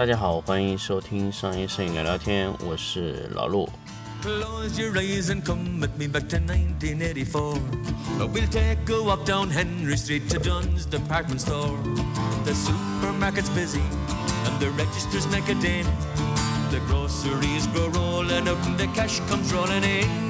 大家好，欢迎收听商业摄影聊聊天，我是老陆。Close your eyes and come with me back to 1984. We'll take a walk down Henry Street to Dunn's department store. The supermarket's busy and the registers make a din. The groceries go rolling out and the cash comes rolling in.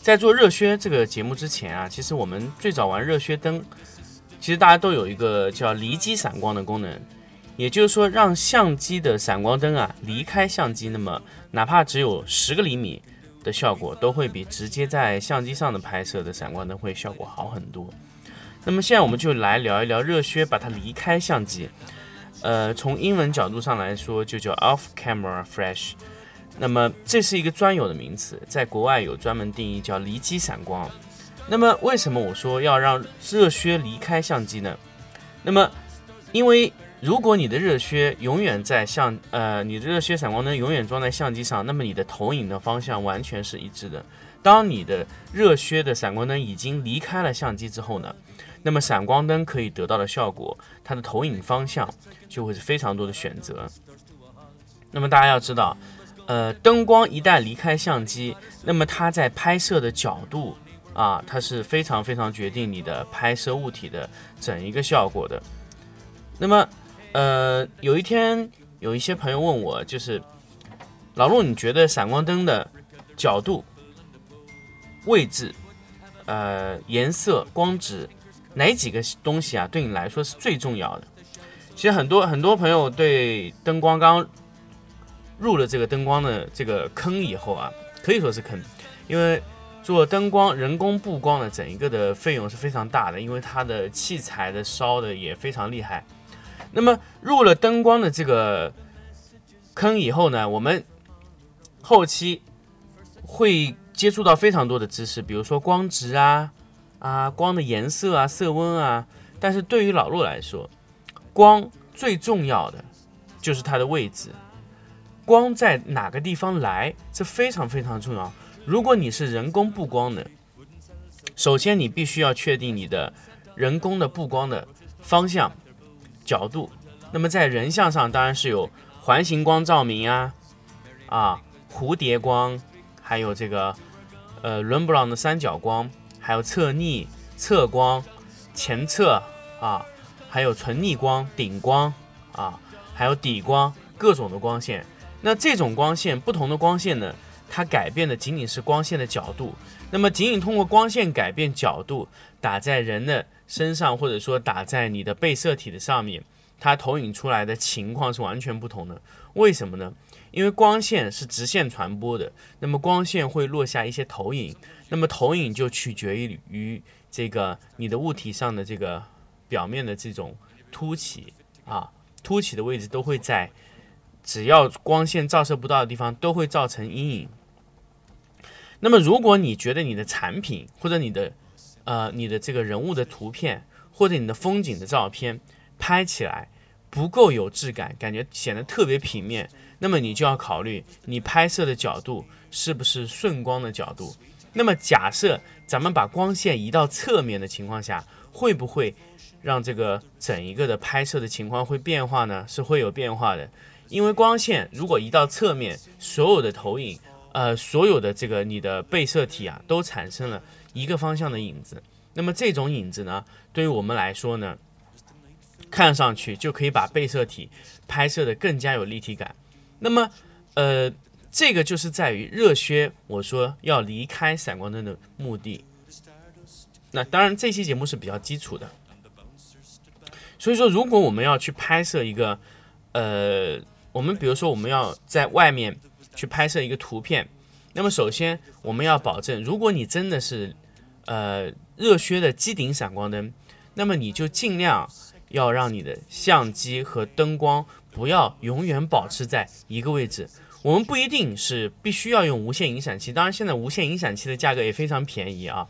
在做热靴这个节目之前啊，其实我们最早玩热靴灯，其实大家都有一个叫离机闪光的功能。也就是说，让相机的闪光灯啊离开相机，那么哪怕只有十个厘米的效果，都会比直接在相机上的拍摄的闪光灯会效果好很多。那么现在我们就来聊一聊热靴，把它离开相机。呃，从英文角度上来说，就叫 off camera flash。那么这是一个专有的名词，在国外有专门定义叫离机闪光。那么为什么我说要让热靴离开相机呢？那么因为如果你的热靴永远在相呃，你的热靴闪光灯永远装在相机上，那么你的投影的方向完全是一致的。当你的热靴的闪光灯已经离开了相机之后呢，那么闪光灯可以得到的效果，它的投影方向就会是非常多的选择。那么大家要知道，呃，灯光一旦离开相机，那么它在拍摄的角度啊，它是非常非常决定你的拍摄物体的整一个效果的。那么呃，有一天有一些朋友问我，就是老陆，你觉得闪光灯的角度、位置、呃颜色、光质哪几个东西啊，对你来说是最重要的？其实很多很多朋友对灯光刚入了这个灯光的这个坑以后啊，可以说是坑，因为做灯光人工布光的整一个的费用是非常大的，因为它的器材的烧的也非常厉害。那么入了灯光的这个坑以后呢，我们后期会接触到非常多的知识，比如说光值啊、啊光的颜色啊、色温啊。但是对于老陆来说，光最重要的就是它的位置，光在哪个地方来，这非常非常重要。如果你是人工布光的，首先你必须要确定你的人工的布光的方向。角度，那么在人像上当然是有环形光照明啊，啊蝴蝶光，还有这个呃伦勃朗的三角光，还有侧逆、侧光、前侧啊，还有纯逆光、顶光啊，还有底光，各种的光线。那这种光线，不同的光线呢，它改变的仅仅是光线的角度。那么仅仅通过光线改变角度，打在人的身上，或者说打在你的被摄体的上面，它投影出来的情况是完全不同的。为什么呢？因为光线是直线传播的，那么光线会落下一些投影，那么投影就取决于于这个你的物体上的这个表面的这种凸起啊，凸起的位置都会在只要光线照射不到的地方都会造成阴影。那么如果你觉得你的产品或者你的呃，你的这个人物的图片或者你的风景的照片拍起来不够有质感，感觉显得特别平面，那么你就要考虑你拍摄的角度是不是顺光的角度。那么假设咱们把光线移到侧面的情况下，会不会让这个整一个的拍摄的情况会变化呢？是会有变化的，因为光线如果移到侧面，所有的投影，呃，所有的这个你的被摄体啊，都产生了。一个方向的影子，那么这种影子呢，对于我们来说呢，看上去就可以把被摄体拍摄的更加有立体感。那么，呃，这个就是在于热靴，我说要离开闪光灯的目的。那当然，这期节目是比较基础的，所以说，如果我们要去拍摄一个，呃，我们比如说我们要在外面去拍摄一个图片，那么首先我们要保证，如果你真的是呃热靴的机顶闪光灯，那么你就尽量要让你的相机和灯光不要永远保持在一个位置。我们不一定是必须要用无线引闪器，当然现在无线引闪器的价格也非常便宜啊。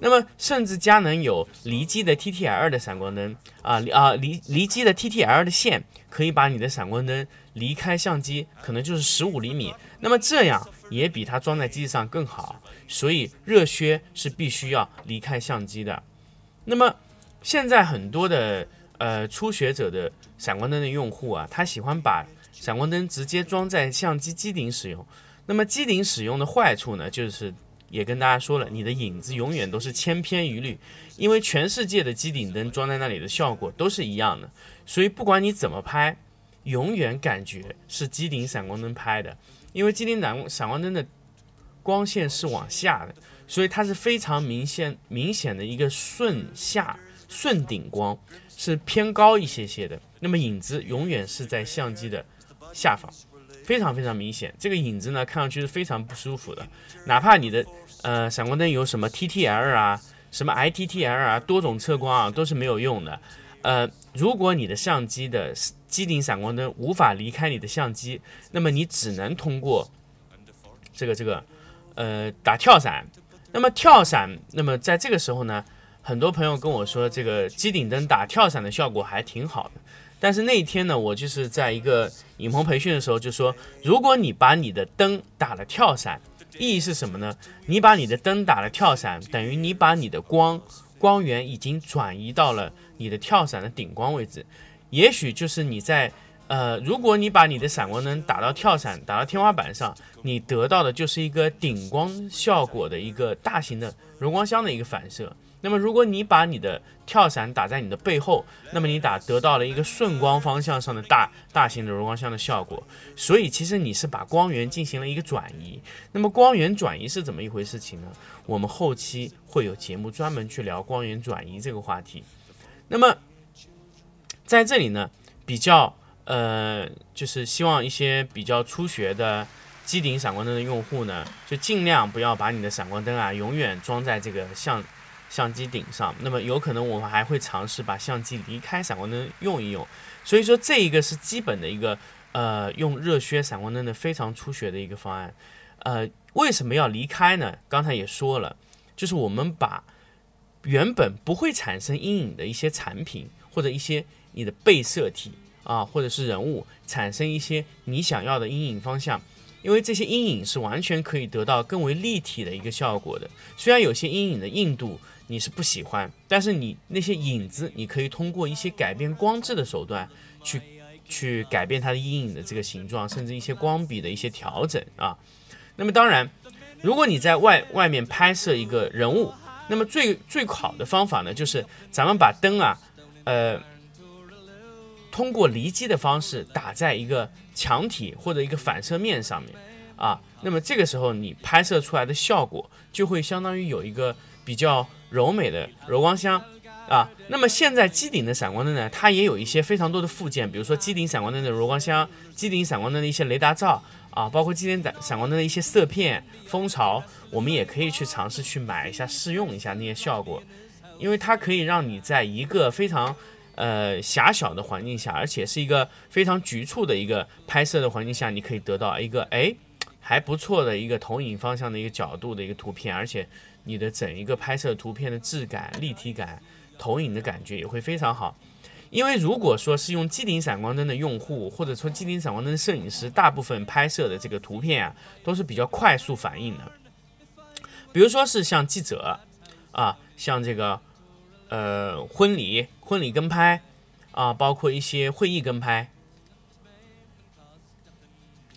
那么甚至佳能有离机的 TTL 的闪光灯啊啊离离机的 TTL 的线可以把你的闪光灯离开相机，可能就是十五厘米。那么这样也比它装在机子上更好。所以热靴是必须要离开相机的。那么现在很多的呃初学者的闪光灯的用户啊，他喜欢把闪光灯直接装在相机机顶使用。那么机顶使用的坏处呢，就是也跟大家说了，你的影子永远都是千篇一律，因为全世界的机顶灯装在那里的效果都是一样的，所以不管你怎么拍，永远感觉是机顶闪光灯拍的，因为机顶闪闪光灯的。光线是往下的，所以它是非常明显明显的一个顺下顺顶光，是偏高一些些的。那么影子永远是在相机的下方，非常非常明显。这个影子呢，看上去是非常不舒服的。哪怕你的呃闪光灯有什么 TTL 啊，什么 ITTL 啊，多种测光啊，都是没有用的。呃，如果你的相机的机顶闪光灯无法离开你的相机，那么你只能通过这个这个。呃，打跳伞，那么跳伞，那么在这个时候呢，很多朋友跟我说，这个机顶灯打跳伞的效果还挺好的。但是那一天呢，我就是在一个影棚培训的时候就说，如果你把你的灯打了跳伞，意义是什么呢？你把你的灯打了跳伞，等于你把你的光光源已经转移到了你的跳伞的顶光位置，也许就是你在。呃，如果你把你的闪光灯打到跳伞，打到天花板上，你得到的就是一个顶光效果的一个大型的柔光箱的一个反射。那么，如果你把你的跳伞打在你的背后，那么你打得到了一个顺光方向上的大大型的柔光箱的效果。所以，其实你是把光源进行了一个转移。那么，光源转移是怎么一回事情呢？我们后期会有节目专门去聊光源转移这个话题。那么，在这里呢，比较。呃，就是希望一些比较初学的机顶闪光灯的用户呢，就尽量不要把你的闪光灯啊永远装在这个像相机顶上。那么有可能我们还会尝试把相机离开闪光灯用一用。所以说这一个是基本的一个呃用热靴闪光灯的非常初学的一个方案。呃，为什么要离开呢？刚才也说了，就是我们把原本不会产生阴影的一些产品或者一些你的被摄体。啊，或者是人物产生一些你想要的阴影方向，因为这些阴影是完全可以得到更为立体的一个效果的。虽然有些阴影的硬度你是不喜欢，但是你那些影子，你可以通过一些改变光质的手段去去改变它的阴影的这个形状，甚至一些光笔的一些调整啊。那么当然，如果你在外外面拍摄一个人物，那么最最好的方法呢，就是咱们把灯啊，呃。通过离机的方式打在一个墙体或者一个反射面上面啊，那么这个时候你拍摄出来的效果就会相当于有一个比较柔美的柔光箱啊。那么现在机顶的闪光灯呢，它也有一些非常多的附件，比如说机顶闪光灯的柔光箱、机顶闪光灯的一些雷达罩啊，包括机顶闪闪光灯的一些色片、蜂巢，我们也可以去尝试去买一下试用一下那些效果，因为它可以让你在一个非常。呃，狭小的环境下，而且是一个非常局促的一个拍摄的环境下，你可以得到一个哎还不错的一个投影方向的一个角度的一个图片，而且你的整一个拍摄图片的质感、立体感、投影的感觉也会非常好。因为如果说是用机顶闪光灯的用户，或者说机顶闪光灯摄影师，大部分拍摄的这个图片啊，都是比较快速反应的。比如说是像记者啊，像这个。呃，婚礼、婚礼跟拍啊，包括一些会议跟拍，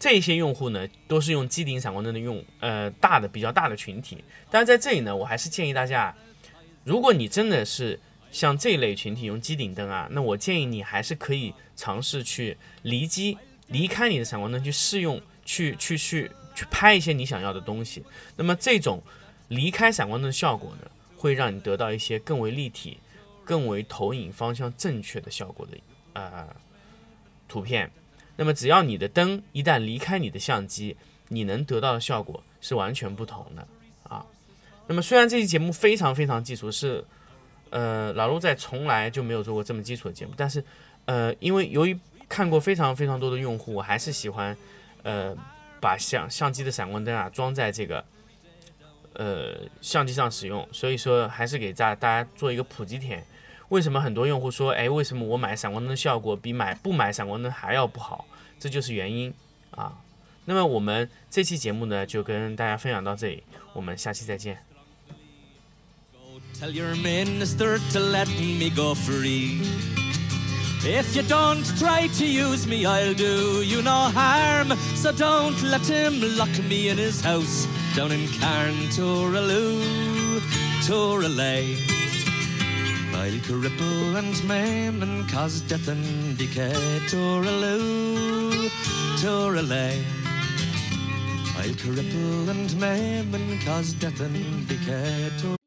这些用户呢，都是用机顶闪光灯的用，呃，大的比较大的群体。但是在这里呢，我还是建议大家，如果你真的是像这类群体用机顶灯啊，那我建议你还是可以尝试去离机，离开你的闪光灯去试用，去去去去拍一些你想要的东西。那么这种离开闪光灯的效果呢？会让你得到一些更为立体、更为投影方向正确的效果的呃图片。那么，只要你的灯一旦离开你的相机，你能得到的效果是完全不同的啊。那么，虽然这期节目非常非常基础，是呃，老陆在从来就没有做过这么基础的节目，但是，呃，因为由于看过非常非常多的用户，我还是喜欢，呃，把相相机的闪光灯啊装在这个，呃，相机上使用，所以说还是给大大家做一个普及点。为什么很多用户说，哎，为什么我买闪光灯效果比买不买闪光灯还要不好？这就是原因啊。那么我们这期节目呢，就跟大家分享到这里，我们下期再见。Tell your minister to let me go free. If you don't try to use me, I'll do you no harm. So don't let him lock me in his house down in Cairn, Tooraloo, Tooralay. I'll cripple and maim and cause death and decay, Tooraloo, Tooralay. I'll cripple and maim and cause death and decay.